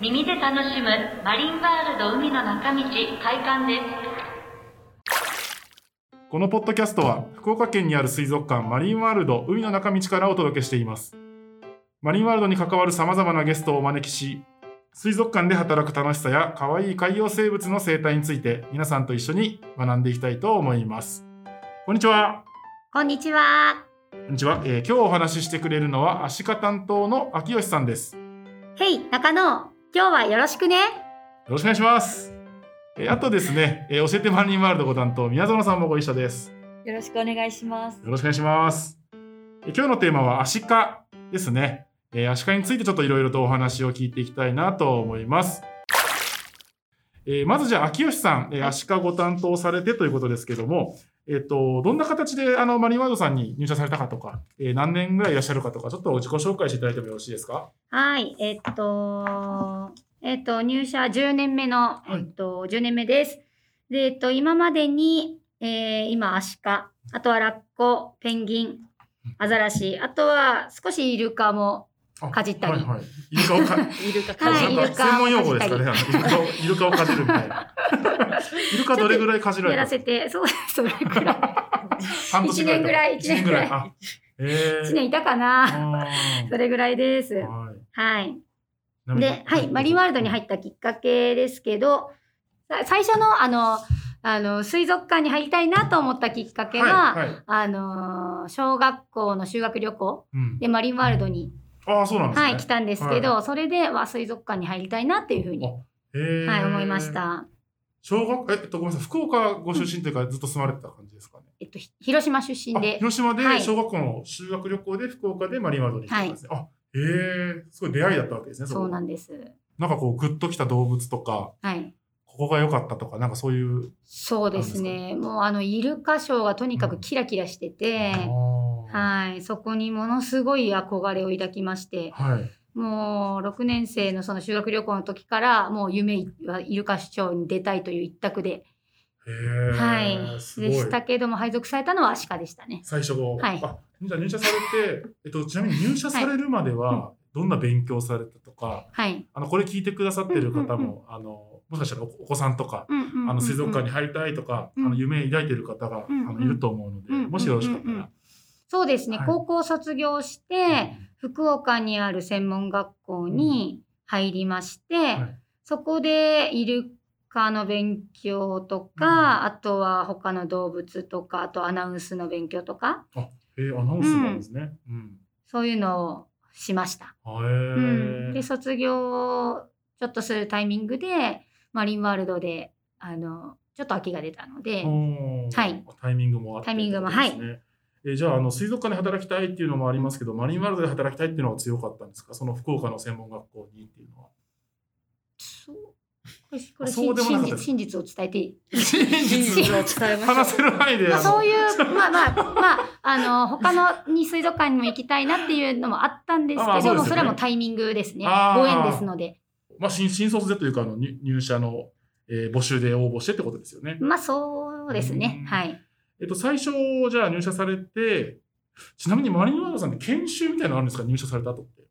耳で楽しむマリンワールド海の中道開館です。このポッドキャストは福岡県にある水族館マリンワールド海の中道からお届けしています。マリンワールドに関わる様々なゲストをお招きし水族館で働く楽しさや可愛い海洋生物の生態について皆さんと一緒に学んでいきたいと思います。こんにちは。こんにちは。こんにちは、えー今日お話ししてくれるのはアシカ担当の秋吉さんです。よへい、中野。今日はよろしくね。ろしくお願いしますえーあとですね、えー教えてマリンワールドご担当宮園さんもご一緒ですよろしくお願いします。よろしくお願いします。え今日のテーマはアシカですね。えーアシカについてちょっといろいろとお話を聞いていきたいなと思います。えーまずじゃあ秋吉さん、えーアシカご担当されてということですけども、えっ、とどんな形であのマリンワールドさんに入社されたかとか、えー何年ぐらいいらっしゃるかとか、ちょっと自己紹介していただいてもよろしいですか？はい、えっと、えっと、入社10年目の、いえっと、10年目です。で、えっと、今までに、えー今、アシカ、あとはラッコ、ペンギン、アザラシ、あとは少しイルカも、あかじったりはいはい。イルカをか。イルカはいなんかイルカ専門用語ですかね。イルカをイルカをかじるみたいな。イルカどれぐらいかじられたやらせて、そう、それくらい。半年一年ぐらい一年ぐらい。一年ぐらあ、えー、1年いたかな。あそれぐらいです。ーはい。はい。で、はい、マリンワールドに入ったきっかけですけど、さ最初の、あの、あの、水族館に入りたいなと思ったきっかけは、はいはいあの、小学校の修学旅行うん、でマリンワールドに、ああ、そうなんですね。はい、来たんですけど、それで、わ、水族館に入りたいなっていうふうに、はい、思いまし。た。小学、えっと、ごめんなさい、福岡ご出身というか、ずっと住まれてた感じですかね。えっと、ひ広島出身あで、広島ではい小学校の修学旅行で福岡でマリンワールドに行ったんですね。あ、へえ、すごい出会いだったわけですね。そうなんでです。なんかこう、グッときた動物とか、はい。ここが良かったとか、なんかそういう。そうですね。もう、あの、イルカショーがとにかくキラキラしてて、あーはい、そこにものすごい憧れを抱きまして、はい。もう6年生のその修学旅行の時からもう夢はイルカショーに出たいという一択で。はい。でしたけども配属されたのはアシカでしたね。最初の、はいあじゃあ入社されて、えっと、ちなみに入社されるまでは、どんな勉強されたとか、はい。あの、これ聞いてくださってる方うんうんも、あの、もしかしたらおお子さんとか、うんうんうんうんあの、水族館に入りたいとか、うんあの、夢抱いてる方が、うんうんあの、いると思うので、うんうんうんうんもしよろしかったら。そうですね、はい。高校卒業して、福岡にある専門学校に入りまして、はい。そこでイルカの勉強とか、うんあとは他の動物とか、あとアナウンスの勉強とか、あ、えー、アナウンスなんですね。うん。そういうのをしました。あうえん、で卒業ちょっとするタイミングでマリンワールドであのちょっと空きが出たので、はい。タイミングもあって。タイミングもってことですねえーじゃあ、あの、水族館で働きたいっていうのもありますけど、マリンワールドで働きたいっていうのは強かったんですか？その福岡の専門学校にっていうのは。そうこれこれそうでも真実真実を伝えていい、真実実を伝えま話せる範囲で。まあ、そういうまあまあまああの他のに水族館にも行きたいなっていうのもあったんですあまあけどもそうですよね。それはもうタイミングですね。ご縁ですので。まあ、新新卒でというかあの入入社の、えー募集で応募してってことですよね。まあそうですね。うん。はいえっと、最初、じゃあ入社されて、ちなみにマリンワールドさんって研修みたいなのあるんですか？入社された後って。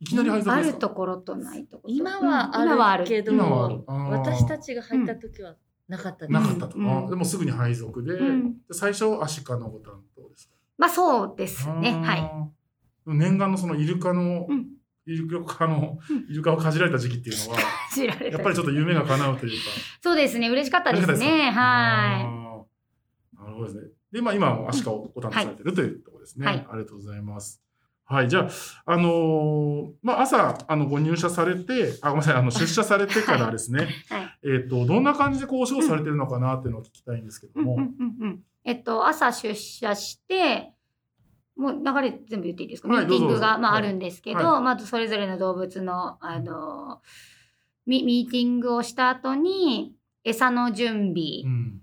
いきなり配属あですか？るところとないとこ。ろ今ははあるある。けど、今はある。あー。私たちが入った時はなかったです。なかったと。うん。あでもすぐに配属で、うん。で最初、アシカのご担当ですか。まあそうですね。はい。念願のそのイルカの、うん。イルカのうん、イルカをかじられた時期っていうのは、やっぱりちょっと夢が叶うというか。そうですね、嬉しかったですね。はい。い。なるほどですね。で、まあ今はアシカをご担当されてるというところですね。はいありがとうございます。はい。じゃあ、あのーまあ朝、あの、ご入社されて、あ、ごめんなさい、あの、出社されてからですね、はい。えっと、どんな感じでこう、お仕事されてるのかなっていうのを聞きたいんですけども。うんうんうんうん。えっと、朝出社して、もう流れ全部言っていいですか、はいミーティングが、まあ、あるんですけど、はまずそれぞれの動物の、あの、ミミーティングをした後に、餌の準備。うん。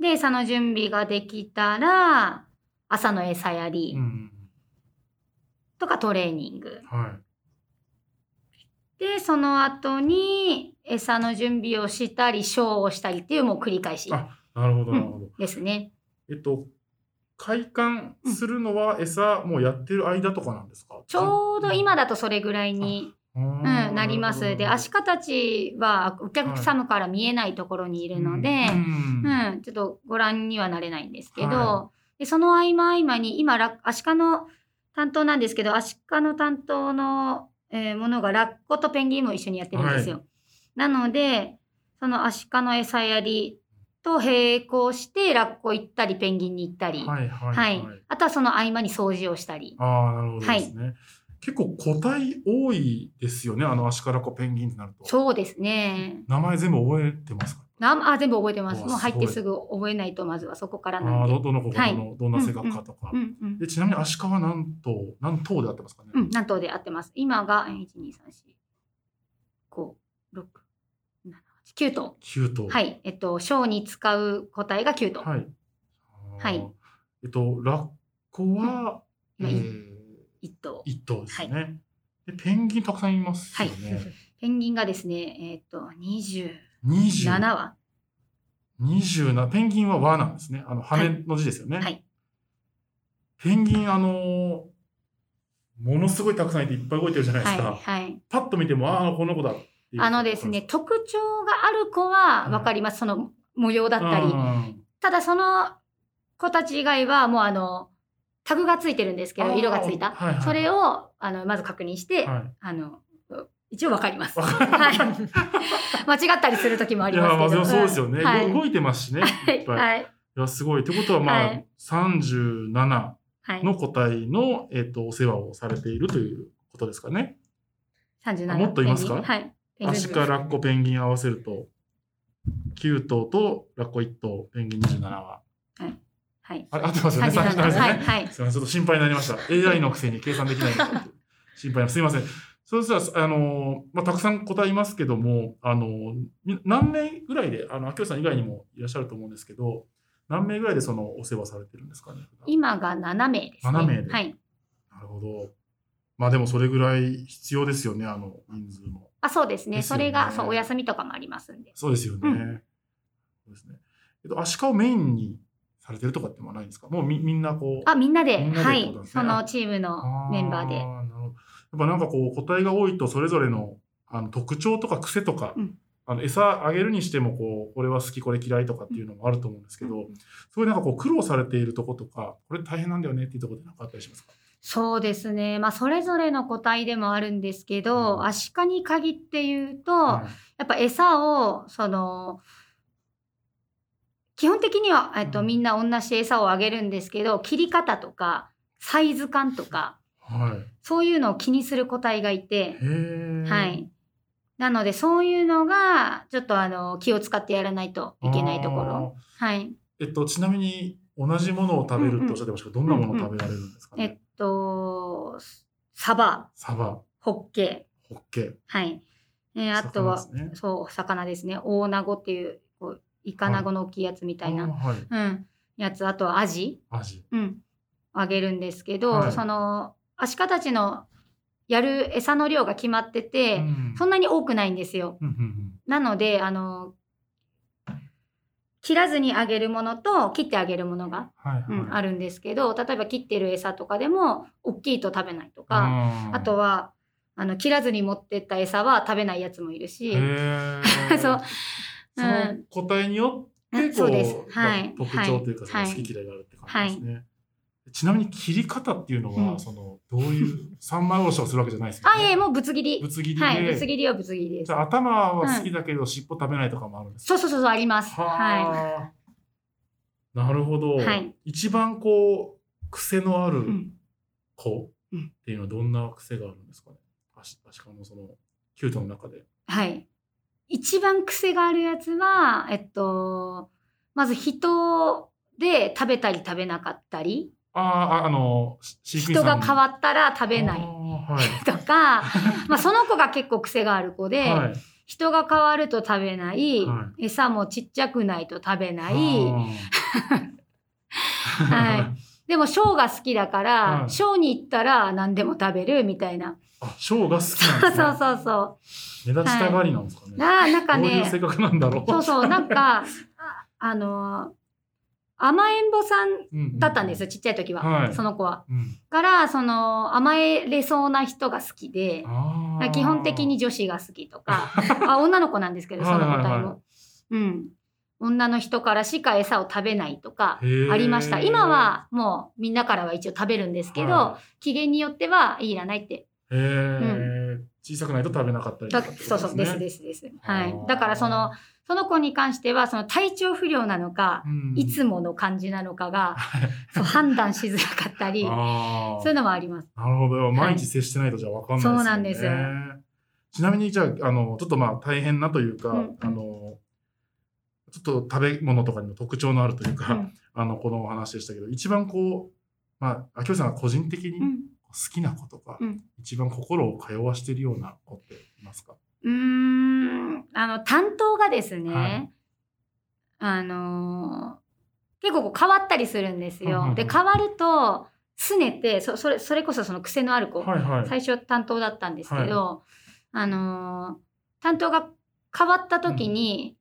で、餌の準備ができたら、朝の餌やりうん。とかトレーニング。はい。で、その後に餌の準備をしたり、ショーをしたりっていうもう繰り返しあなるほど、なるほど。ですね。えっと、開館するのは餌もうやってる間とかなんですか？ちょうど今だとそれぐらいにうんうん、なります。で、アシカたちはお客様から見えないところにいるので、うんうん、ちょっとご覧にはなれないんですけど、はでその合間合間に、今、ラアシカの担当なんですけど、アシカの担当の、えーものがラッコとペンギンも一緒にやってるんですよ。なので、そのアシカの餌やりと並行して、ラッコ行ったり、ペンギンに行ったり、はいはいはい。あとはその合間に掃除をしたり。ああ、なるほどですね。結構個体多いですよね、あのアシカラコペンギンってなると。そうですね。名前全部覚えてますか？なあ全部覚えてます。もう入ってすぐ覚えないと、まずはそこからなああ、んで。どどの子がはいどの、どんな性格かとか。うんうん。でちなみにアシカは何頭、何頭であってますかね？うん、何頭で合ってます。今が、えー1、2、3、4、5、6、7、8、9頭。9頭。はい。えっと、ショーに使う個体が9頭。はい。はいえっと、ラッコは、うんえー、1頭。1頭ですね。で、ペンギンたくさんいますよね。ペンギンがですね、えっと、27 20。羽。27。ペンギンは輪なんですね。あの、羽の字ですよね。はい。ペンギン、あのーものすごいたくさんいていっぱい動いてるじゃないですか。はい。はい。パッと見ても、ああ、この子だあのですね、特徴がある子はわかります。その模様だったり。うんただその子たち以外はもうあの、タグがついてるんですけど、色がついた。はいはいそれを、あの、まず確認して、はいあの、一応わかります。わはい。間違ったりする時もあいや、りますけど。まあ、でもそうですよね。んはい。動いてますしね。いっぱい。い、はい。や、すごい。ってことは、まあ、はい37はい。の個体の、えっ、と、お世話をされているということですかね。37あもっといますか？はい。アシカ、ラッコ、ペンギン合わせると、9頭とラッコ1頭、ペンギン27羽。はい。あ合ってますよね。37 37ですね。はい。はい。すみません、ちょっと心配になりました。AI のくせに計算できない心配なすみません。そしたら、あの、まあ、たくさん答えいますけども、あの、み何名ぐらいで、あの、秋吉さん以外にもいらっしゃると思うんですけど、何名ぐらいでそのお世話されてるんですかね。今が7名ですね。7名ではい。なるほど。まあでもそれぐらい必要ですよね、あの人数も。あ、そうですね。ですよねそれが、そう、お休みとかもありますんで。そうですよね。うんそうですね。えっと、アシカをメインにされてるとかってもないんですか？もうみみんなこう。あ、みんなで、みんなではい。そのチームのメンバーで。やっぱなんかこう個体が多いとそれぞれのあの特徴とか癖とか、うん。あの餌あげるにしてもこうこれは好きこれ嫌いとかっていうのもあると思うんですけど、うん。そういうなんかこう苦労されているとことかこれ大変なんだよねっていうところで何かあったりしますか？そうですね。まあ、それぞれの個体でもあるんですけど、うん。アシカに限って言うと、はい。やっぱ餌を、その、基本的には、えっと、うんみんな同じ餌をあげるんですけど、切り方とか、サイズ感とか、はい。そういうのを気にする個体がいて。はい。なので、そういうのが、ちょっとあの、気を使ってやらないといけないところ。はい。えっと、ちなみに同じものを食べるっておっしゃってましたけど、どんなものを食べられるんですかえっね。と、サバ、サバ、ホッケ、ホッケ。はい。えーあとは、ねそう、魚ですね。大ナゴっていう、イカナゴの大きいやつみたいな、はい。うん、やつ。あとはアジ、アジ。うん、あげるんですけど、はい。その、アシカたちのやる餌の量が決まってて、うん。そんなに多くないんですよ。うんなので、あの、切らずにあげるものと切ってあげるものが、はいはい。うんあるんですけど、例えば切ってる餌とかでも、大きいと食べないとか、あとは、あの、切らずに持ってった餌は食べないやつもいるし、そうその個体によってこう、そうですまあはい特徴というか、好き嫌いがあるって感じですね。ちなみに切り方っていうのは、うんそのどういう 三枚おろしをするわけじゃないですよあ、いえ、ね。もうぶつ切り。ぶつ切りで、はい、ぶつ切りはぶつ切りですじ。ゃあ頭は好きだけど、尻尾食べないとかもあるんですか？そうそうそうあります。ははあなるほど、はい一番こう癖のあい。うるん子っていうのはどんな癖があるんですかね？アシカのそのキュートの中で。はい。一番癖があるやつは、えっと、まず人で食べたり食べなかったり、ああ、あの、人が変わったら食べないはい。とか、まあその子が結構癖がある子で、はい。人が変わると食べない、は餌もちっちゃくないと食べない、は はい。でも、ショーが好きだから、はいショーに行ったら何でも食べるみたいな。あ、ショーが好きなんですね。そうそうそ目立ちたがりなんですかね。う。ななんかどういう性ね、格なんだろう。そうそう、なんか、ああの、甘えん坊さんうんだったんですよ、ちっちゃい時は、はいその子は。うん。から、その、甘えれそうな人が好きで、基本的に女子が好きとか、あ女の子なんですけど、その個体も。はいはいはうん。女の人からしか餌を食べないとかありました。今はもうみんなからは一応食べるんですけど、は機嫌によってはいらないって。へえ、小さくないと食べなかったりとだかってことそうそう、ですねですです。はい。だからその、その子に関しては、その体調不良なのか、うんいつもの感じなのかが、そう判断しづらかったり、そういうのもあります。なるほど。毎日接してないとじゃあ分かんないですよね。そうなんですよちなみにじゃあ、あの、ちょっとまあ大変なというか、うんあの、ちょっと食べ物とかにも特徴のあるというか、うんあの、このお話でしたけど、一番こう、まあ、秋吉さんが個人的に。きな子とか、うん。一番心を通わしてるような子っていますか？うーん、あの、担当がですね、はい。あのー結構こう変わったりするんですよ。うんうんうん。で、変わると、拗ねて、そそれそれこそその癖のある子、はいはい。最初担当だったんですけど、あのー担当が変わった時に、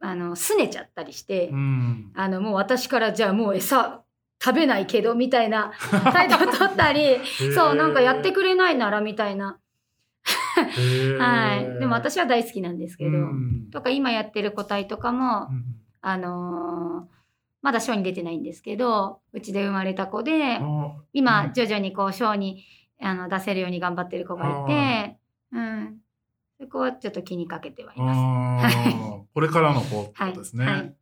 あの、拗ねちゃったりして、うん。あの、もう私からじゃあもう餌食べないけど、みたいな 態度を取ったり、そう、なんかやってくれないなら、みたいな。はい。でも私は大好きなんですけど、うんとか今やってる個体とかも、うんあのーまだショーに出てないんですけど、うちで生まれた子で、あ今うん徐々にこうショーにあの出せるように頑張ってる子がいて、うん。そこはちょっと気にかけてはいます。これからの子ですね。はいはい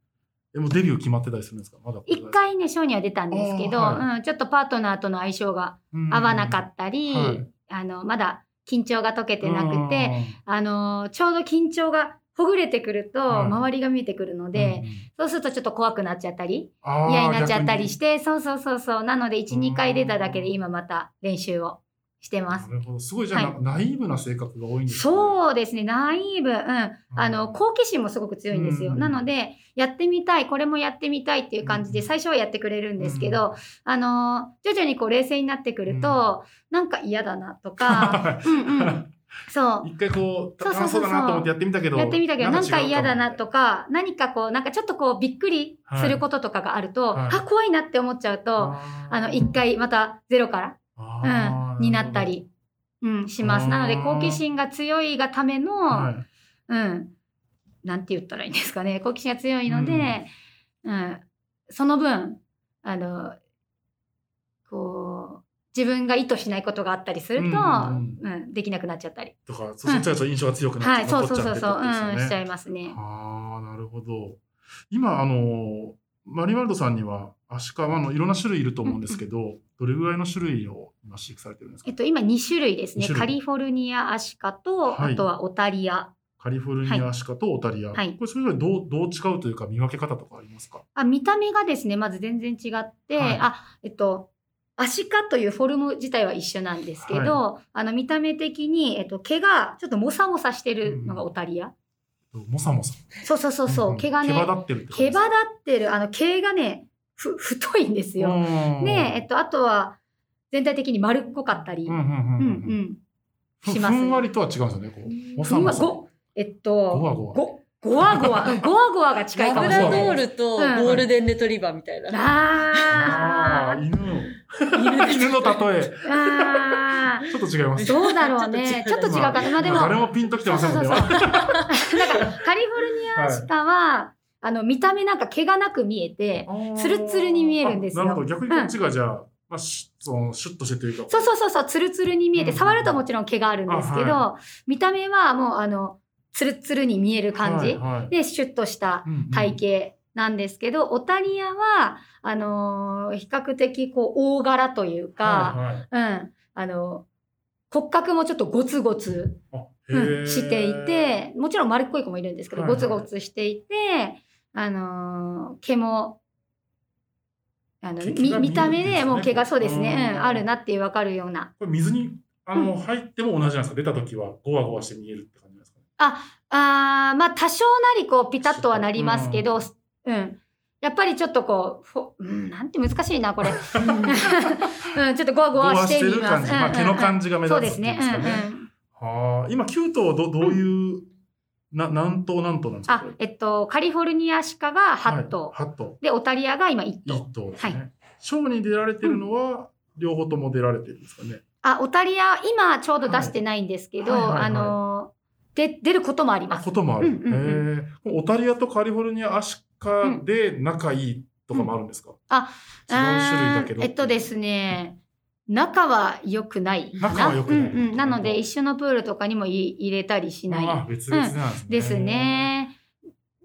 でもデビュー決まってたりするんですか？まだ一回ね、ショーには出たんですけど、はうん、ちょっとパートナーとの相性がうん合わなかったり、はい。あの、まだ緊張が解けてなくて、あの、ちょうど緊張がほぐれてくると、はい。周りが見えてくるのうんで、うん。そうするとちょっと怖くなっちゃったり、嫌になっちゃったりし逆て、そうそうそうそう。なので、1、2回出ただけで今また練習をしてます。な。るほど。すごいじゃあ、はい。ナイーブな性格が多いんですね。そうですね、ナイーブ。うん。あの、好奇心もすごく強いんですよ。うん。なので、やってみたい、これもやってみたいっていう感じで、うん。最初はやってくれるんですけど、あの、徐々にこう冷静になってくると、なんか嫌だなとか、うんうん。そう。一回こう、そうそうそうそう。だなと思ってやってみたけど、やってみたけど、なんか嫌だなもとか、何かこう、なんかちょっとこう、びっくりすることとかがあると、はい。あ、怖いなって思っちゃうと、あの、一回またゼロから、うん、になった。り、うん、します。なので、好奇心が強いがための、はいうん、なんて言ったらいいんですかね、好奇心が強いので、うん、その分、あの、こう、自分が意図しないことがあったりすると、うんうんうんできなくなっちゃったり。とか、そそっちがちょっと印象が強くなっはい、ちゃそう残っちゃってそうそうそう、ってことですよねうん、しちゃいますね。ああ、なるほど。今、あの、マリワールドさんには、アシカはあのいろんな種類いると思うんですけど、どれぐらいの種類を今飼育されてるんですか？えっと、今2種類ですね。カリフォルニアアシカと、はい。あとはオタリア。カリフォルニアアシカとオタリア。はい。これそれぞれどうどう違うというか見分け方とかありますか？あ見た目がですね、まず全然違って、はい。あ、えっと、アシカというフォルム自体は一緒なんですけど、あの見た目的に、えっと、毛がちょっとモサモサしてるのがオタリア。モサモサ。そうそうそうそう、んん。毛がね、毛羽立ってる毛羽立ってる、あの毛がね、ふ、太いんですよ。うんで、えっと、あとは全体的に丸っこかったり、うんうんうんうんうん。ふしますふんわりとは違うんですよね。こうモサふんわモサ。ご、えっと、ゴワゴワご、ごわごわ、う んごわごわが近いラかもしれない。ブラドールとゴールデンレトリバーみたいな。あーああ、犬の。犬の例え。あちょっと違います。ーどうだろうね。ちちょっと違うかな。まあでも、誰もピンときてませんのでそうそうそうは。なんかカリフォルニアアシカは、あの、見た目なんか毛がなく見えて、ツルツルに見えるんですよ。あなるほど。逆にこっちがじゃあ、まあ、しそのシュッとしてというか。そうそうそうそう、ツルツルに見えて、うん。触るともちろん毛があるんですけど、あ見た目はもう、あの、ツルツルに見える感じ。はいはい。で、シュッとしたうんうん。体型なんですけど、オタリアは、あのー比較的こう大柄というか、はいはい。うん、あの骨格もちょっとゴツゴツ、うんーしていて、もちろん丸っこい子もいるんですけど、はいはい。ゴツゴツしていて、あのー毛も、あの、見見た目でもう毛がそうですね、うんうん、あるなってわかるような。これ水にあの、う入っても同じなんですか？出た時はゴワゴワして見えるって感じですかね？あーまあ多少なりこうピタッとはなりますけど、うん。やっぱりちょっとこう、フォうん、なんて難しいな、これ。うん、ちょっとゴワゴワしてみます。まあ毛の感じが目立つそうですね。うんですかねうんうん。はあ今9頭どどういう、な何頭何頭なんですかあ、えっと、カリフォルニアシカが8頭。8頭で、オタリアが今1頭。1頭ですね、はいショーに出られてるのは、両方とも出られてるんですかねあ、オタリア、今ちょうど出してないんですけど、はいはいはいはいあの、で、出ることもありあ、ます。こともある。うんうんうん。オタリアとカリフォルニアアシカで仲いいとかもあるんですか、あ、違う種類だけど。えっとですね、仲は良くない。仲は良くないうんうん。なので、一緒のプールとかにもい入れたりしない。あ、別々なんですね。です。ね。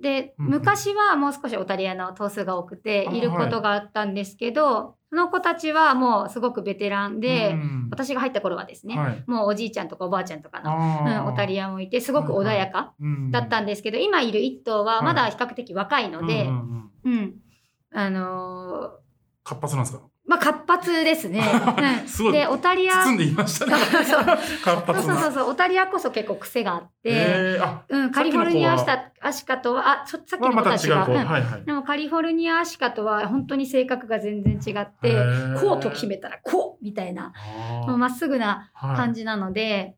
で、うんうん昔はもう少しオタリアの頭数が多くてあいることがあったんですけど、その子たちはもうすごくベテランで、うん私が入った頃はですね、はい。もうおじいちゃんとかおばあちゃんとかの、あうん、オタリアもいてすごく穏やかだったんでですけど、今いる一頭はまだ比較的若いので、うんうんうんうん、あのー活発なんですか？まあ活発ですね。で、オタリア、包んでいましたね。そう活そう。そうそう、オタリアこそ結構癖があって、うん、カリフォルニアアシさっカアシカとは、あ、そさっきはまの子たちが。でもカリフォルニアアシカとは本当に性格が全然違って、こうと決めたらこうみたいな、もうまっすぐなはい。感じなので、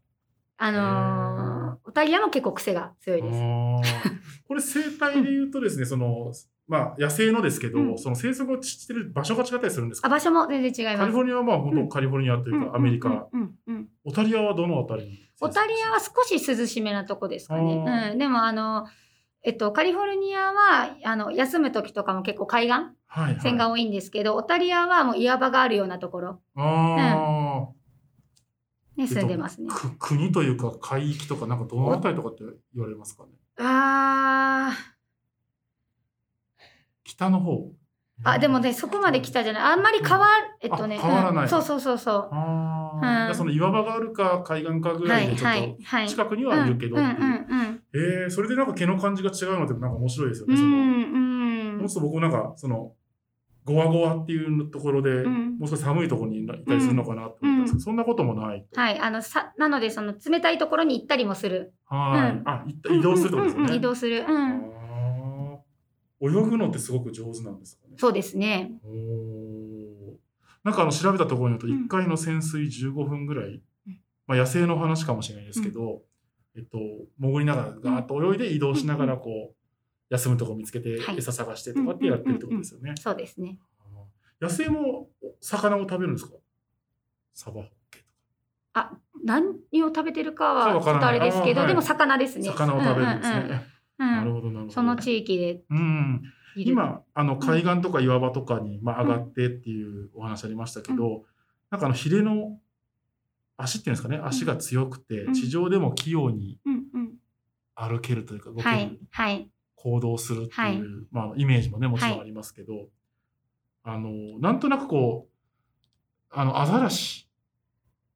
あのーオタリアも結構癖が強いです。れ生態で言うとですね、その、まあ、野生のですけど、うん。その生息をしてる場所が違ったりするんですか？あ、場所も全然違います。カリフォルニアはまあ本うん。当カリフォルニアというかアメリカ。オタリアはどのあたりにオタリアは少し涼しめなとこですかあね。うん、でもあの、えっと、カリフォルニアはあの休む時とかも結構海岸はいはい、線が多いんですけど、オタリアはもう岩場があるようなところ。あー。に住んでますね。く国というか海域とかなんかどのあたりとかって言われますかね？あー北の方あ、でもね、そこまで来たじゃない。あんまり変わ、えっとね。あ変わらないうんそうそうそうそう。あうんあ、その岩場があるか海岸かぐらいでちょっと近くにはいるけどっていう。うんうんうんえー、それでなんか毛の感じが違うのってなんか面白いですよね。うん。うんもうちょっと僕なんかそのゴワゴワっていうところで、うんもう少し寒いところにいたりするのかなと思ったんですけど、そんなこともないと。はい。あの、さ、なので、その冷たいところに行ったりもする。はい、うんあ移動するとですね。うんうんうん移動する。うん。泳ぐのってすごく上手なんですかね。そうですね。なんかあの調べたところによるとうん1回の潜水15分ぐらい、うんまあ、野生の話かもしれないですけど、えっと、潜りながらガーッと泳いで移動しながらこう休むとこ見つけてはい。餌探してとかってやってるってことですよね。そうですね。野生も魚を食べるんですか？サバホッケあ、何を食べてるかはちょっとあれですけど、でも魚ですね。魚を食べるんですね。なるほどなるほど。その地域で。うん。今あの海岸とか岩場とかに、まあ、上がってっていうお話ありましたけど、なんかあのヒレの足っていうんですかね？足が強くて、うん。地上でも器用に。歩けるというか動ける、はい。はい。行動するっていう、はいまあ、イメージもねもちろんありますけど、あのなんとなくこうあのアザラシ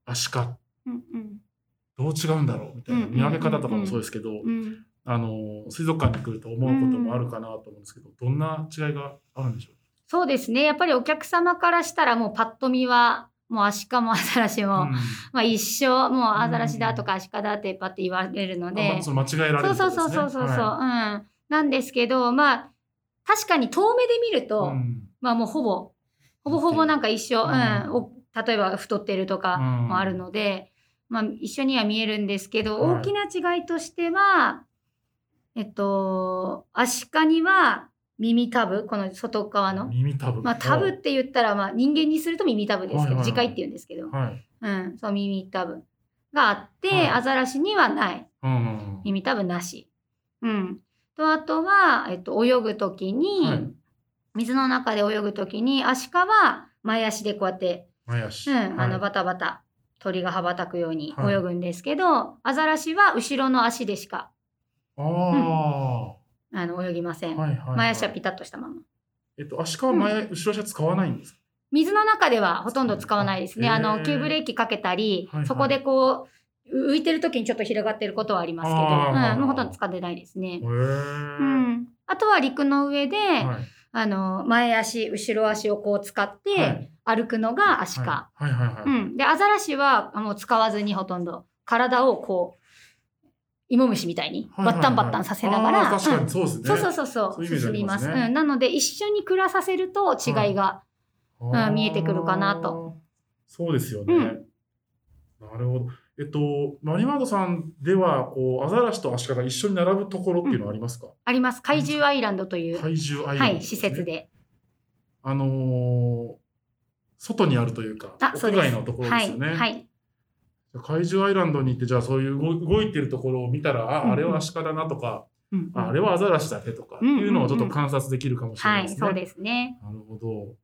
アシカうんうん。どう違うんだろうみたいなうん見分け方とかもそうですけど、うん。あの水族館に来ると思うこともあるかなと思うんですけど、どんな違いがあるんでしょう？そうですね。やっぱりお客様からしたらもうパッと見は、もうアシカもアザラシも、うんまあ一緒、もうアザラシだとかアシカだってパッて言われるのあまであ、その間違えられるそうそうそうそうそうそう、はうん。なんですけど、まあ、確かに遠目で見るいと、うんまあもうほぼ、ほぼほぼなんか一緒、ううん例えば太ってるとかうんもあるので、まあ一緒には見えるんですけど、はい大きな違いとしては、えっと、アシカには耳たぶ、この外側の。耳たぶ。まあ、タブって言ったら、まあ、人間にすると耳たぶですけど、はいはいはい次回って言うんですけど、はい。うん、そう、耳たぶがあって、はいアザラシにはない。うんうん耳たぶなし。うん。と、あとは、えっと、泳ぐときに、はい水の中で泳ぐときに、アシカは前足でこうやって、前足。うん、あの、はいバタバタ、鳥が羽ばたくようにはい泳ぐんですけど、アザラシは後ろの足でしか、ああ、あの、泳ぎません。はいはいはい。前足はピタッとしたまま。えっと、足か前、後ろ足は使わないんですか？水の中ではほとんど使わないですね。あの、急ブレーキかけたり、はいはいそこでこう、う浮いてる時にちょっと広がってることはありますけど、うん、もうほとんど使ってないですね。うん。あとは陸の上で、はい。あの、前足、後ろ足をこう使っはてい歩くのが足か。はいはいはいはい。うん。で、アザラシはもう使わずにほとんど体をこう、芋虫みたいにはいはいはいバッタンバッタンさせながら、そう。そうそうそう進みますうん。なので、一緒に暮らさせると違いが、あー見えてくるかなと。そうですよね。うんなるほど。えっと、マリマードさんでは、こう、アザラシとアシカが一緒に並ぶところっていうのはありますか、あります。怪獣アイランドという、怪獣アイランド、はい、施設。で。あのー外にあるというか、屋外のところですよね。はい。はい。怪獣アイランドに行って、じゃあそういう動動いてるところを見たら、あ、うんうんあれはアシカだなとか、うんああれはアザラシだねとかっていうのをちょっと観察できるかもしれなはいい、ですね。そうですね。なるほど。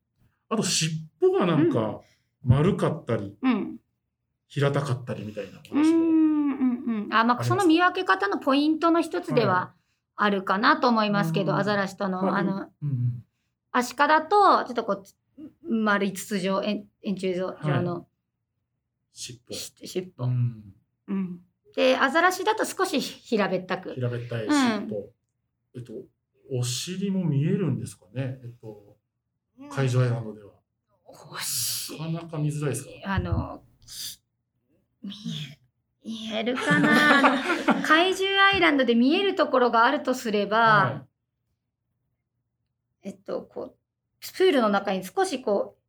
あと、尻尾がなんか丸かったり、うん。平たかったりみたいな話も。うん、うん。あ、まあ、その見分け方のポイントの一つでははあるかなと思いますけど、うんアザラシとの、まああの、アシカだと、ちょっとこう、丸い筒状、円円柱状の尻尾。し尻尾。うん。うん。で、アザラシだと少し平べったく。平べったいうん尻尾。えっと、お尻も見えるんですかね？えっと、海上アイランドでは。なかなか見づらいですか？あの、見え、るかな？怪獣アイランドで見えるところがあるとすれば、はえっと、こう、プールの中に少しこい。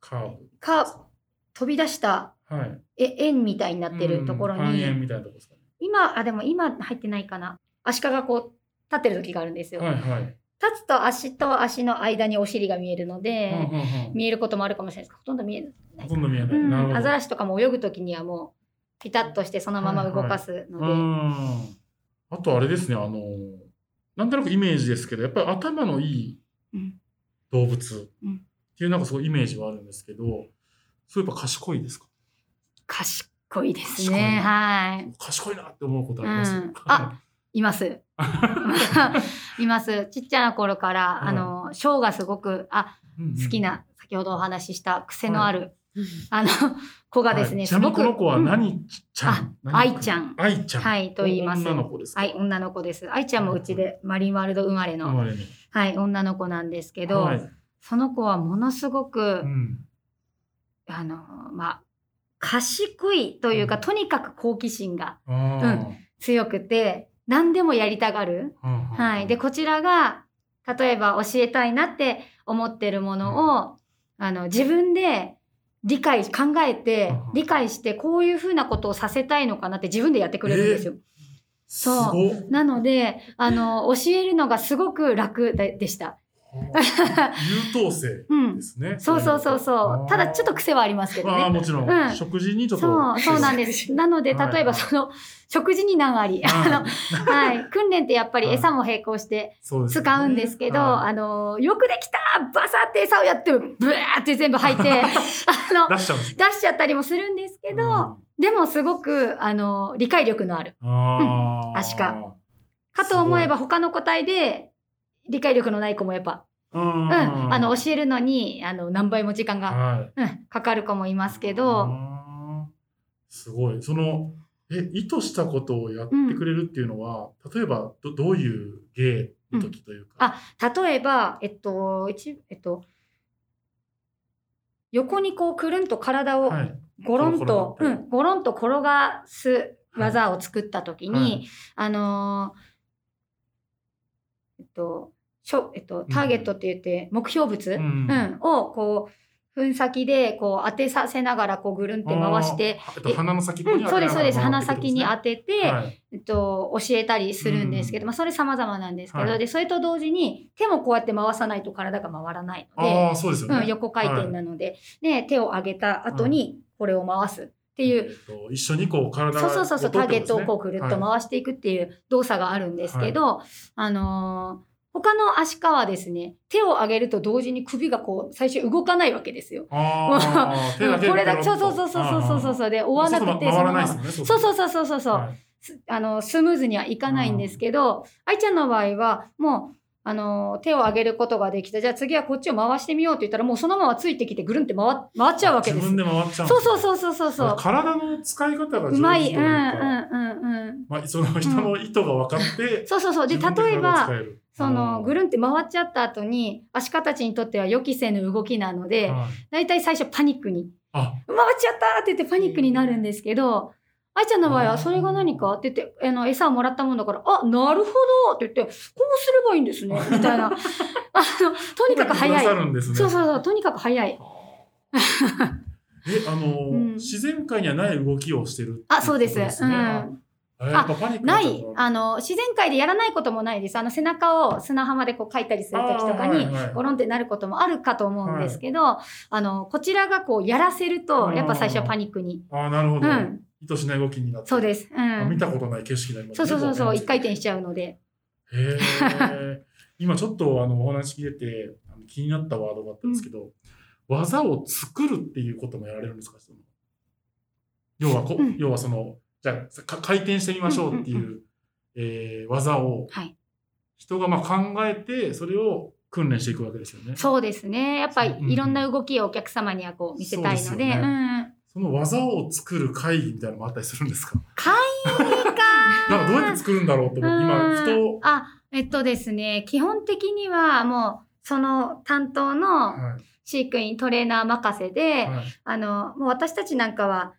カーう、か、飛び出したブ。はい。え円みたいになってるところに、みたいなとこですかね。今、あ、でも今入ってないかな。アシカがこう、立ってる時があるんですよ。はいはい。立つと足と足の間にお尻が見えるので、うんうんうん見えることもあるかもしれないですけど、ほとんど見えないほとんど見えない。うん。アザラシとかも泳ぐときにはもうピタッとしてそのまま動かすので、うん。あとあれですね、あの、なんとなくイメージですけど、やっぱり頭のいいうん動物うんっていうなんかそういうイメージはあるんですけど、そういえば賢いですか？賢いですね。はい。賢いなって思うことあります、うんあいます。います。ちっちゃな頃から、はいあの、ショーがすごく、あ、うんうん好きな、先ほどお話しした癖のある、あの、子がですね、はい。ちなみにこの子はうん。何ちゃん、何愛ちゃん。愛ちゃん。はい、と言います。女の子ですか？はい、女の子です。愛ちゃんもうちでマリンワールド生まれの、生まれに。はい、女の子なんですけど、はい。その子はものすごく、うん。あの、まあ、賢いというか、うん。とにかく好奇心があー。強くて、何でもやりたがる。はあはあはい。で、こちらが、例えば教えたいなって思ってるものを、あの、自分で理解、考えてうん、理解して、こういうふうなことをさせたいのかなって自分でやってくれるんですよ。すそうなので、あの、教えるのがすごく楽ででした。優等生うんで。すね。そうそうそうそう。ただちょっとく癖はありますけどああ、ね。もちろん、うん食事にちょっと。そう、そうなんです。なので、はい例えばその、食事に難あり。あの、はいはい。訓練ってやっぱり餌も並行して使うんですけど、はあの、よくできたバサって餌をやって、ブワーって全部吐いて、あの、い出しちゃうんです出しちゃったりもするんですけど、うんでもすごく、あの、理解力のある。あーアシカかと思えば他の個体で、理解力のない子もやっぱ、うん。うん、あの、教えるのに、あの、何倍も時間が、はい。うん、かかる子もいますけあど、ーすごい。その、え、意図したことをやってくれるっていうのは、例えばど、どういう芸の時というか。あ、例えば、えっと、一、えっと、横にこうくるんと体をはい。ゴロンと、転がってうん、ゴロンと転がす技を作ったときに、はいあのーえっと、しょ、えっと、ターゲットって言って、目標物、ううん。ん、を、こう、噴先で、こう、当てさせながら、こう、ぐるんって回して、あー。えっと、鼻の先にうん、そうです、そうです。鼻先に当ててて、はい。えっと、教えたりするんですけど、うん。まあ、それ様々なんですけど、はい。で、それと同時に、手もこうやって回さないと体が回らないので、そうですよね。うん、横回転なので、で、手を上げた後に、これを回すっていう、えっと一緒にこう体そうそうそうそう、ターゲットをこうくくるっと回していくっていう動作があるんですけど、あのー他のアシカはですね、手を上げると同時に首がこう、最初動かないわけですよ。これだけ、そうそうそうそうそうそう。そうで、追わなくて、そうそうそうそうそうそう、はい。すあの、スムーズにはいかないんですけど、愛ちゃんの場合は、もう、あの、手を上げることができた。じゃあ次はこっちを回してみようって言ったら、もうそのままついてきてぐるんって回回っちゃうわけです。自分で回っちゃうんそうそううそうそうそうそう。体の使い方が上手うまい。うんうんうんうん。まあ、その人の意図が分かって、そうそうそう。で、例えばその、ぐるんって回っちゃった後に、アシカたちにとっては予期せぬ動きなので、はいだいたい最初パニックに、あ、回っちゃったって言ってパニックになるんですけど、愛ちゃんの場合は、それが何か？って言って、あの、餌をもらったもんだから、あ、なるほどって言って、こうすればいいんですね、みたいな。あの、とにかく早い。そうそうそう、とにかく早い。え、あの、うん自然界にはない動きをしてるあ、そうです。うん。ねあない、あの、自然界でやらないこともないです。あの、背中を砂浜でこう書いたりするときとかにゴロンってなることもあるかと思うんですけど、あの、こちらがこう、やらせると、やっぱ最初はパニックに。ああ、なるほど。うん。意図しない動きになって。そうです。うあ見ん。たことない景色になりますそうそうそうそう、一回転転しちゃうので。へえ。今ちょっとあのお話聞いてて気になったワードがあったんですけど、技を作るっていうこともやられるんですかその要はこ、うん要はその、じゃあか回転してみましょうっていう、うんうえー技をはい。人がまあ考えて、それを訓練していくわけですよね。そうですね。やっぱうんりいろんな動きをお客様にはこう見せたいので、そうでねうん。その技を作る会議みたいなのもあったりするんですか？会議か。なんかどうやって作るんだろうと思って、今、ふうんと、あ、えっとですね、基本的にはもう、その担当のはい。飼育員、トレーナー任せで、はい。あの、もう私たちなんかは、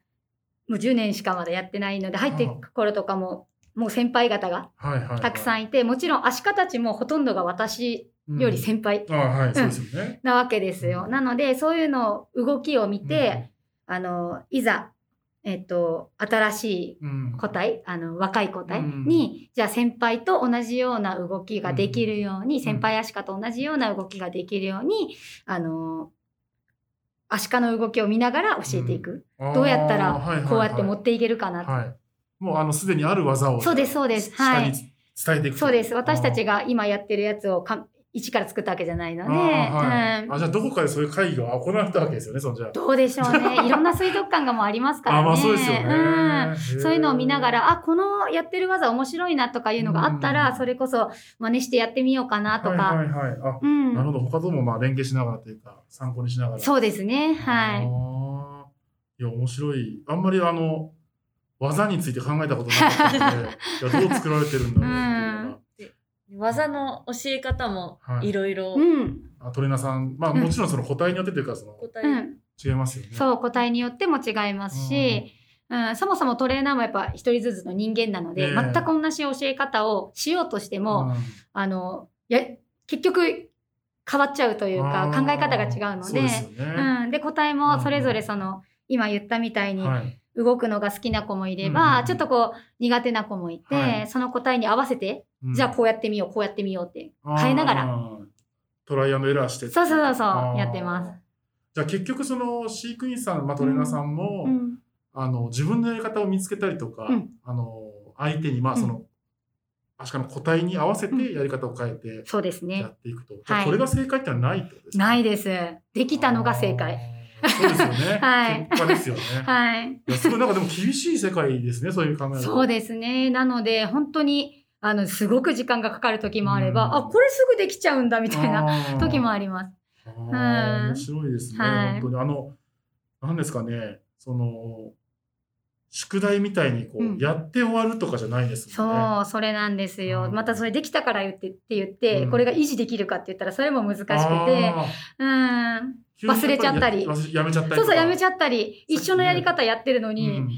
もう10年しかまだやってないので、入っていく頃とかも、もう先輩方がはいはいはい。たくさんいて、もちろんアシカたちもほとんどが私より先輩うん。なわけですよ。うん。なので、そういうの、動きを見うん。て、あの、いざ、えっと、新しいうん個体、あの、若い個体うんに、じゃあ先輩と同じような動きができるように、ん先輩アシカと同じような動きができるように、あの、アシカの動きを見ながら教えていく。どうやったらこうやって持っていけるかなと。はい。もうあのすでにある技をそうですそうです下はいに伝えていく。そうです。私たちがが今やってるやつをか一から作ったわけじゃないので、はいうんあじゃあどこかでそういう会議が行われたわけですよね。そのじゃあ。どうでしょうね。いろんな水族館がもうありますからね。あまあそうですよね。うんそういうのを見ながらら、あ、このやってる技面白いなとかいうのがあったら、うんそれこそ真似してやってみようかなとか。はいはいはい。あ、うんなるほど。他ともまあ連携しながらというか参考にしながら。そうですね。はい。いや面白い。あんまりあの技について考えたことなかったので、いやどう作られてるんだろうっていう。技の教え方もいろいろうん。あトレーナーさん、まあうんもちろんその個体によってというかその答え、うん。違いますよね。そう、個体によっても違いますし、うん、そもそもトレーナーもやっぱ一人ずつの人間なので、ええ全く同じ教え方をしようとしても、うんあの、や、結局変わっちゃうというか、考え方が違うので、そうでね。うん。で、個体もそれぞれその、今言ったみたいにはい。動くのが好きな子もいれうんば、うんちょっとこう苦手な子もいて、はいその個体に合わせて、うんじゃあこうやってみよう、こうやってみようって変えながら、トライアンドエラーして。そうそうそうそうやってます。じゃあ結局その飼育員さん、まあ、トレーナーさんも、うん。あの自分のやり方を見つけたりとか、うんあの相手にまあその、アシカの個体に合わせてやり方を変えてそうですやね。っていくと。これが正解ってのはないとですか？ないです。できたのが正解。そうですよね。はい結果ですよね。はい。いやすごいなんかでも厳しい世界ですね、そういう考えそうでですね。なので、本当に、あの、すごく時間がかかる時もあれば、うん。あ、これすぐできちゃうんだ、みたいなな時もあります。面白いですね、はい。本当に。あの、なんですかね、その、宿題みたいにこう、うん。やって終わるとかじゃないですもんね。そう、それなんですよ。うん。またそれできたから言ってって言って、うん。これが維持できるかって言ったら、それも難しくて、うん。忘れちゃったり。やめちゃったりそうそう、やめちゃったり、一緒のやり方やってるのに、うん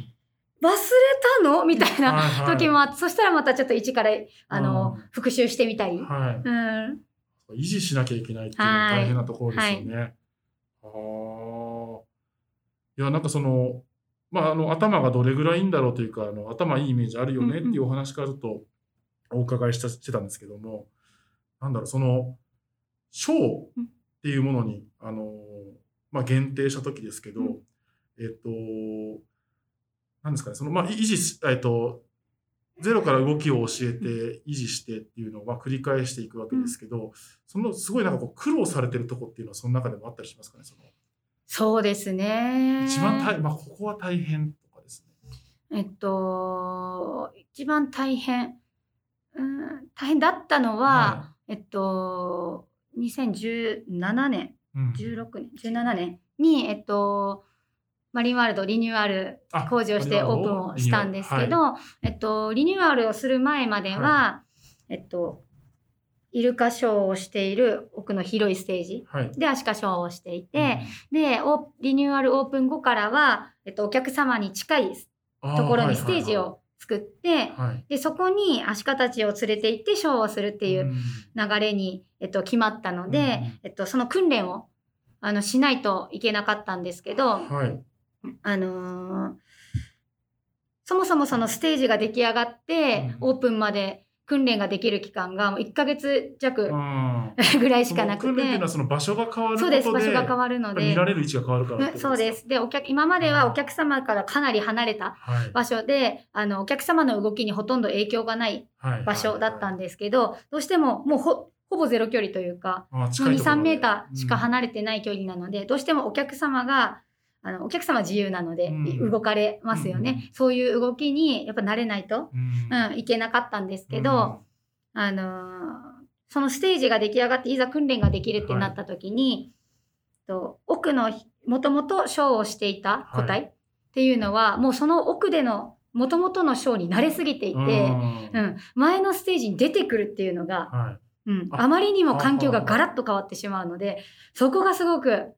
忘れたの？みたいなはいはい時もあって、そしたらまたちょっと一から、あの、うん復習してみたり。はい。うん。維持しなきゃいけないっていうのは大変なところですよね。ああ。いや、なんかその、まあ、あの、頭がどれぐらいいいんだろうというか、あの、頭いいイメージあるよねっていうお話からちょっとお伺いしたしてたんですけども、なんだろう、その、賞っていうものに、あの、まあ、限定した時ですけど、うんえっと、なんですかね、その、まあ、維持し、えっと、ゼロから動きを教えて維持してっていうのをまあ繰り返していくわけですけど、そのすごいなんかこう苦労されてるとこっていうのはその中でもあったりしますかねその。そうですね。一番大まあここは大変とかですね。えっと、一番大変、うん、大変だったのは、えっと、2017年、うん。16年、17年に、えっと、マリンワールドリニューアルあ工事をしてオープンをしたんですけど、えっと、リニューアルをする前までは、はえっと、イルカショーをしている奥の広いステージはい。でアシカショーをしていて、で、オリニューアルオープン後からは、えっと、お客様に近いうんところにステージを作って、で、そこにアシカたちを連れて行ってショーをするっていううん。流れに、えっと、決まったので、うん。えっと、その訓練をあのしないといけなかったんですけど、はい。あのーそもそもそのステージが出来上がって、うん。オープンまで訓練ができる期間がもう1ヶ月弱うん。ぐらいしかなくその訓練っていうのてはその場所が変わるそうです場所が変わるので。見られる位置が変わるからそうです。でお客今まではお客様からかなり離れたはい。場所であのお客様の動きにほとんど影響がないはい場所だったんでですけど、どうしてももうほほぼゼロ距離というかもう2、3メーターしか離れてない距離なので、どうしてもお客様が、あのお客様は自由なので、うん。動かれますよね、うんそういう動きにやっぱ慣れないと、うん。うん、いけなかったんですけど、あのーそのステージが出来上がっていざ訓練ができるってなった時に、と奥のもともとショーをしていた個は体っていうのは、もうその奥でのもともとのショーに慣れすぎていて、うん。うん、前のステージに出てくるっていうのが、はい。うん、ああまりにも環境がガラッと変わってしまうので、そこがすごく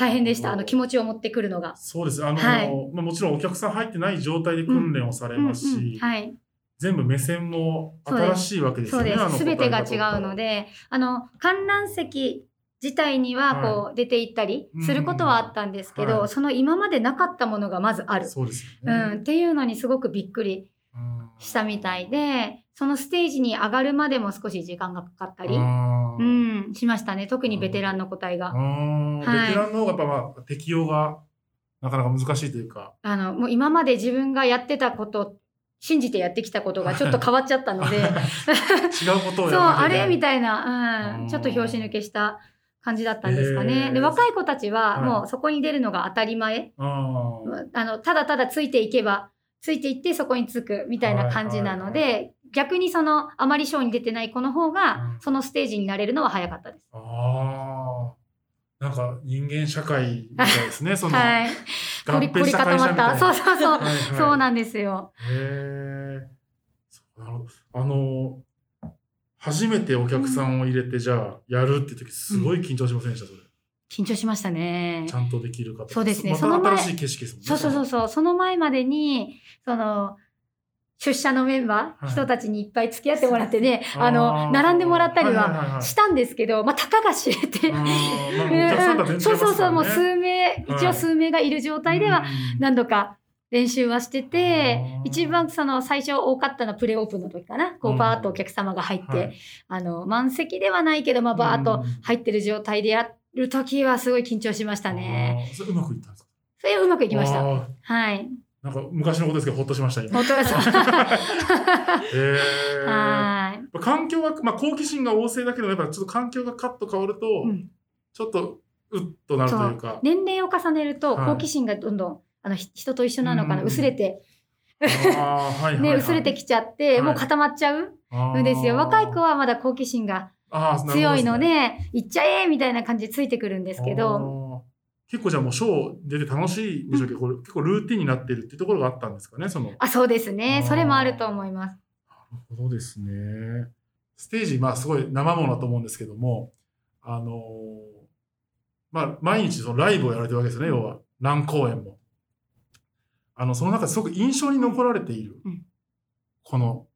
大変でした。あの気持ちを持ってくるのが。そうです。あの、はいまあ、もちろんお客さん入ってない状態で訓練をされますし、うんうんはい、全部目線も新しいわけですよね。そうです。すべてが違うので。で、あの観覧席自体にはこう出て行ったりすることはあったんですけど、うんはいその今までなかったものがまずある。そうですね。ん、っていうのにすごくびっくりうんしたみたいで、そのステージに上がるまでも少し時間がかかったり、あうーん、しましたね。特にベテランの個体がはいベテランの方がやっぱ、まあ、適用がなかなか難しいというか。あの、もう今まで自分がやってたこと、信じてやってきたことがちょっと 変わっちゃったので、違うことをそう、やらなきゃあれみいたいな、うん、うんちょっと拍子抜けした感じだったんですかへね。ーで、若い子たちははいもうそこに出るのが当たり前。けない。あの、ただただついていけば、ついていってそこにつくみたいな感じなので、はい逆にその、あまりショーに出てない子の方がう、んそのステージになれるのは早かったです。あー。なんか人間社会みたいですね。その、はい。合凝り凝り併した固まった。そうそうそう。はいはいそうなんですよ。へえ。そうなるほどあの、初めてお客さんを入れて、じゃあ、やるって時、すごい緊張しませんでした、それ。緊張しましたね。ち。ゃんとできるかそうですね。まその前た新しい景色ですもんね。そうそうそうそう。その前までに、その、出社のメンバー、はい。人たちにいっぱい付き合ってもらってね、あの、並んでもらったりはしたんですけど、まあ、たかが知れて。そうそうそう、もう数名、はい。一応数名がいる状態ではうん。何度か練習はしてて一番その最初多かったのはプレオープンの時かな。こうん。うバーッとお客様が入って、はい。あの、満席ではないけど、まあバーッと入ってる状態でやる時はすごい緊張しましたね。それうまくいったんですか？それはうまくいきました。はい。なんか昔のことですけど、ほっとしました、今。本当です。へーはい。環境が、まあ、好奇心が旺盛だけど、やっぱちょっと環境がカッと変わると、うんちょっと、うっとなるというか。年齢を重ねるとはい好奇心がどんどん、あのひ人と一緒なのかな、うん薄れて、あーはいはいはい ね、薄れてきちゃって、はいもう固まっちゃうんですよ。若い子はまだ好奇心がは強いので、行っちゃえみたいな感じでついてくるんですけど、結構じゃあもうショー出て楽しいんでしょうけど、結構ルーティンになってるっていうところがあったんですかね、その。なるあ、そうですね。それもあると思います。ほどですね。ステージ、まあすごい生ものだと思うんですけども、あのーまあ毎日そのライブをやられてるわけですよね、要は。何公演も。あの、その中ですごく印象に残られているうん、この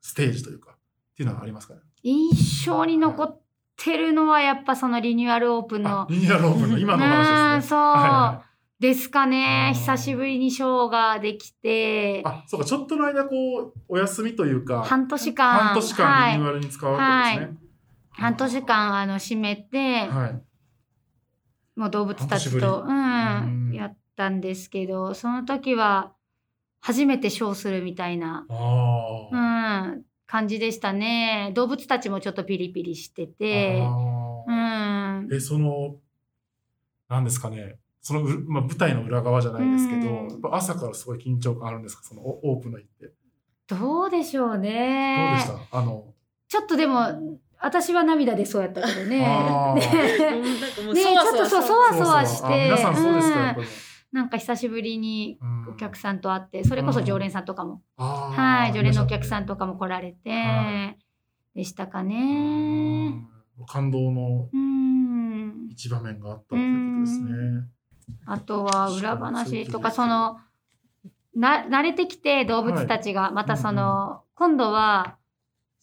ステージというか、っていうのはありますかね？印象に残ってるのはやっぱそのリニューアルオープンの、あリニューアルオープンの今のうん話ですね。そう、はですかね。久しぶりにショーができて。いはい、、あ、そうか、ちょっとの間こう、お休みというか、半年間、半年間はい。リニューアルに使われてるんですね。半年間あの閉めて、はい。もう動物たち半と、ううんん、やったんですけど、その時は初めてショーするみたいな、あうあ。ん、感じでしたね。動物たちもちょっとピリピリしてて、あうーん、え、その、なんですかね。そのう、まあ、舞台の裏側じゃないですけど、うん朝からすごい緊張感あるんですか？そのオオープンの日って。どうでしょうどうね。でした？あの、ちょっとでも、私は涙でそうやったけどね。ねちょっとそうそわそわして皆さんそうですか、やっぱり。なんか久しぶりにうんお客さんと会って、それこそ常連さんとかも、はい、常連のお客さんとかも来られて、はでしたかうね。ん。感動のうん。一場面があったということですね。あとは裏話とか、その、な、慣れてきて動物たちが、またその、今度は、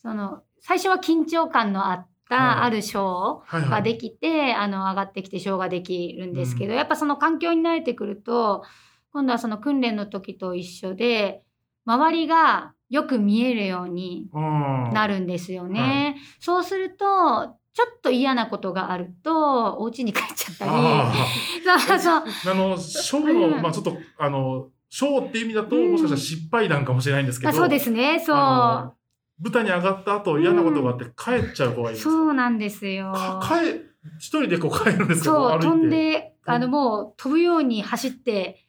その、最初は緊張感のあっはいたあるショーはいはい。ができて、あの、上がってきてショーができるんですけど、うんやっぱその環境に慣れてくると、今度はその訓練の時と一緒で、周りがよく見えるようにうんなるんですよね。そうすると、ちょっと嫌なことがあると、お家に帰っちゃったり。あ そうそう。ああの、ショーの、まあちょっと、あの、ショーっていう意味だと、うんもしかしたら失敗談かもしれないんですけど、あそうですね、そう。舞台に上がった後、嫌なことがあって帰っちゃう子がいるんですよそうなんですよ。か帰、一人でこう帰るんですけど、そう、飛んで、うんあの、もう飛ぶように走って、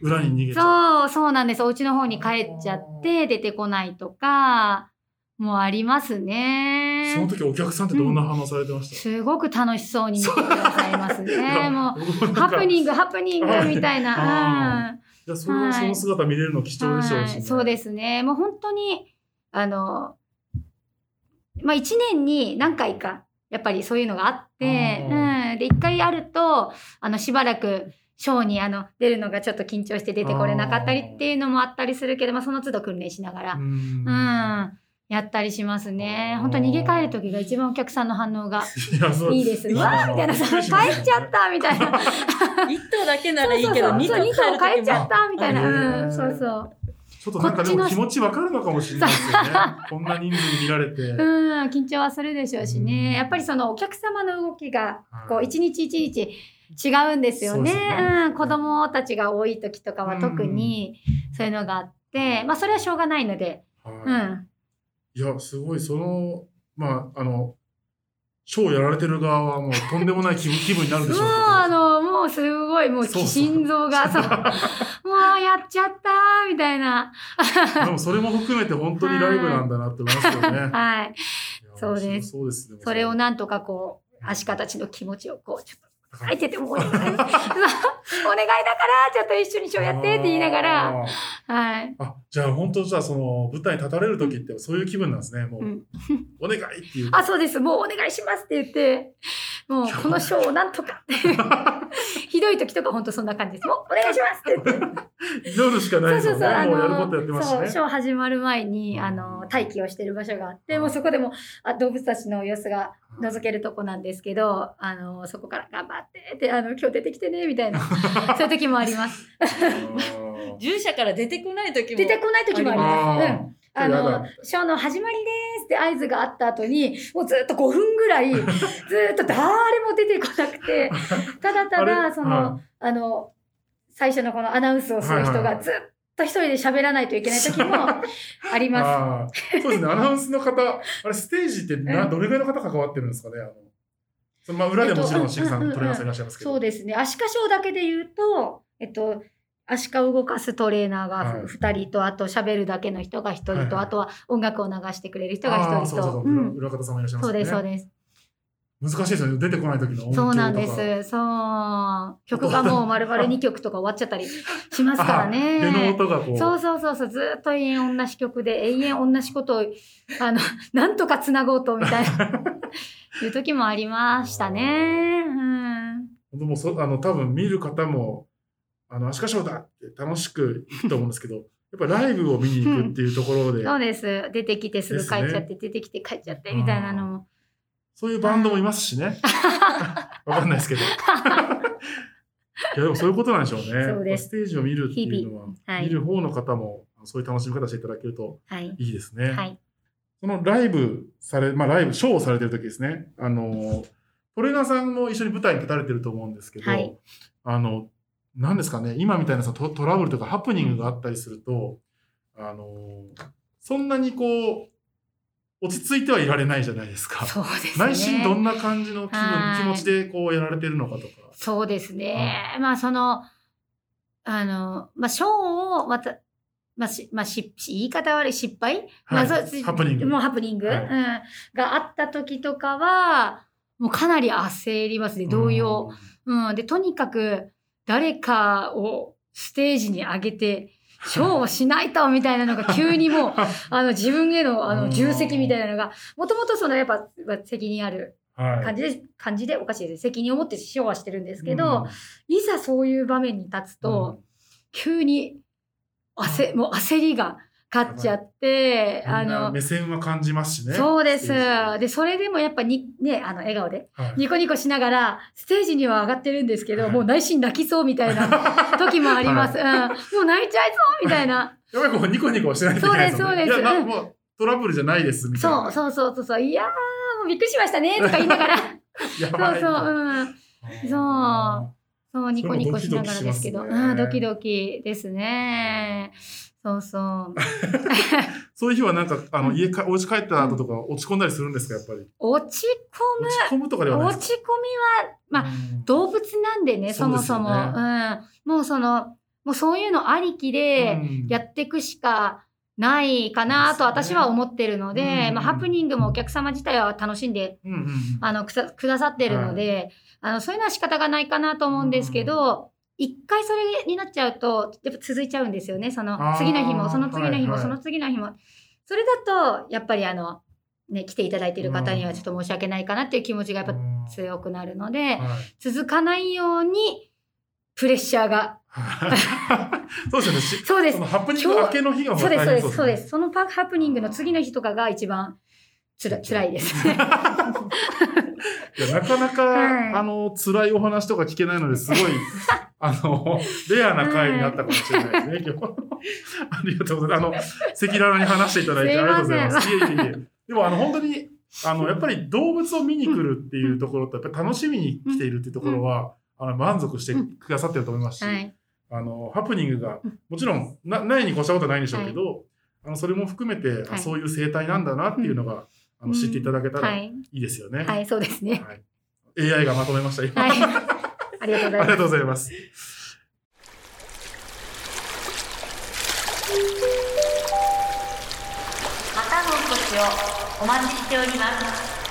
裏に逃げちゃう。そう、そうなんです。お家の方に帰っちゃって、出てこないとか、もうありますそのね。時お客さんってどんな反応されてました、すごく楽しそうに見てくださいますね。もう、うハプニング。グ、ハプニングみたいあな。うんいや、それはいその姿見れるの貴重でしょうし、ねはい、そうですね。もう本当に、あの、まあ一年に何回か、やっぱりそういうのがあって、あうん。で、一回あると、あの、しばらく、ショーにあの出るのがちょっと緊張して出てこれなかったりっていうのもあったりするけど、まあ、その都度訓練しながら、ううん、ん。やったりしますね本当逃げ帰る時が一番お客さんの反応がいいいです。いやわーみたいなさ、帰っちゃったみたいな。一頭だけならいいけど、そう二頭帰っちゃっも。たみたいな。うん、そうそう。ちょっとなんかでも気持ちわかるのかもしれないですよね。こんな人数に見られて。うん、緊張はするでしょうしうんね。やっぱりそのお客様の動きが、こはいう、一日一日違うんですよね。そうん、子供たちが多い時とかは特にそういうのがあって、まあそれはしょうがないので、うはいん。いや、すごい、その、まあ、あの、ショーやられてる側はもうとんでもない気分気分になるでしょうけど。あの、すごい、もう心臓が、そう、もうやっちゃったーみたいな。でもそれも含めて本当にライブなんだなって思いますよね。はい。そうですそうですね。それをなんとかこう、アシカたちの気持ちをこう、ちょっと、はい相手でもお願い？お願いだから、ちょっと一緒にショーやってって言いながら、はい。あ、じゃあ本当じゃあその舞台に立たれる時ってそういう気分なんですね。もう、うん お願いっていう。あ、そうです。もうお願いしますって言って、もうこのショーをなんとかって。ひどい時とか本当そんな感じです。もうお願いしますって言って。夜しかないですよね。あもうやることやってますしそう、ねシ。ョー始まる前に、あの、待機をしてる場所があって、もうそこでも、あ動物たちの様子が覗けるとこなんですけど、あの、そこから頑張ってって、あの、今日出てきてね、みたいな、そういう時もあります。あー従者から出てこない時も。出てこない時もあります。あやのだ、ショーの始まりですって合図があった後に、もうずっと5分ぐらい、ずっと誰も出てこなくて、ただたあだ、れ？その、あの、最初のこのアナウンスをする人がずっと一人で喋らないといけない時も あります。そうですね。アナウンスの方、あれステージってな、うんどれぐらいの方関わってるんですかね？あのそのまあ裏でもちろえっとんシグさん、トレーナーさんいらっしゃいますけど。そうですね。アシカショーだけで言うと、えっと、アシカを動かすトレーナーはいが2人と、あと喋るだけの人が1人と、はいはいあとは音楽を流してくれる人が1あーそうそう人と。うん裏裏方さんもいらっしゃいますね。そうです、そうです。難しいですよね。出てこない時の。そうなんです。そう。曲がもう丸々2曲とか終わっちゃったりしますからね。そうそうそうそう。ずっと永遠同じ曲で永遠同じことを、あの、なんとかつなごうとみたいな、いう時もありましたね。うん。本当もうそあの多分見る方もあのアシカショーだって楽しく行くと思うんですけど やっぱライブを見に行くっていうところで、そうです。出てきてすぐ帰っちゃって、出てきて帰っちゃってみたいなのも。そういうバンドもいますしね。わかんないですけど。いやでもそういうことなんでしょうね。そうです。ステージを見るっていうのは、はい。見る方の方もそういう楽しみ方していただけるとはい。いいですね、はい。そのライブされ、まあライブ、ショーをされてる時ですね。あの、トレーナーさんも一緒に舞台に立たれてると思うんですけど、はい。あの、何ですかね、今みたいなさトトラブルとかハプニングがあったりすると、あの、そんなにこう、落ち着いてはいられないじゃないですか。そうですね。内心どんな感じの気分、はい気持ちでこうやられてるのかとか。そうですね。まあ、その、あの、まあ、ショーを、また、まあ、し、まあ、し、し言い方悪い失敗、まあ、はいそうハプニングもうハプニング、はいうん、があった時とかは、もうかなり焦りますね、動揺。うん。で、とにかく、誰かをステージに上げて、ショーをしないと、みたいなのが急にもう、あの、自分への、あの、うん重責みたいなのが、もともとその、やっぱ、まあ責任あるはい。感じで、感じでおかしいです。責任を持ってショーはしてるんですけど、うん、いざそういう場面に立つと、急に焦、もう焦りが買っちゃって、あの、目線は感じますしね。そうです。で、それでもやっぱに、ね、あの、笑顔で、はいニコニコしながら、ステージには上がってるんですけど、はいもう内心泣きそうみたいな 時もあります。うん。もう泣いちゃいそうみたいな。やっぱりこうニコニコしてないといけないですよね。そうですそうですいや、なもうトラブルじゃないですみたいな。そう、そうそうそうそう。いやー、もうびっくりしましたね、とか言いながら。やそうばいそう、うん。そうそう、ニコニコしながらですけど。うん、ドキドキですね。そうそう。そういう日はなんか、あの、家か、お家帰った後とか落ち込んだりするんですか、やっぱり？落ち込む。落ち込むとかではない落ち込みは、まあ、うん。動物なんでね、そもそも。そうですようん。もうその、もうそういうのありきでうん。やっていくしかないかなと私は思ってるので、うん。まあ、ハプニングもお客様自体は楽しんで、うんうんうん。あの、くさくださってるので、あの、そういうのは仕方がないかなと思うんですけど、一回それになっちゃうと、やっぱ続いちゃうんですよね。その次の日も、その次の日も、はいはいその次の日も。それだと、やっぱりあの、ね、来ていただいている方にはちょっと申し訳ないかなっていう気持ちがやっぱうん強くなるので、はい続かないようにプレッシャーが。そうですよねし。そうですその。ハプニング明けの日がそうです、そうです、そうでねす。そのパハプニングの次の日とかが一番つら辛いです。いやなかなか、はいあの、辛いお話とか聞けないので、すごい、あの、レアな回になったかもしれないですね、今日。ありがとうございます。あの、赤裸々に話していただいてありがとうございます。いえいえいえ。でも、あの、本当に、あの、やっぱり動物を見に来るっていうところと、やっぱり楽しみに来ているっていうところは、あの、満足してくださってると思いますし、はい。あの、ハプニングがうん、もちろん、な、ないに越したことはないんでしょうけど、あの、それも含めて、あはいそういう生態なんだなっていうのが、あの、知っていただけたらはいい。いですよね。はい、そうですね。はい AI がまとめました、今。はい。ありがとうございますありが。とうございます。またのお越しをお待ちしております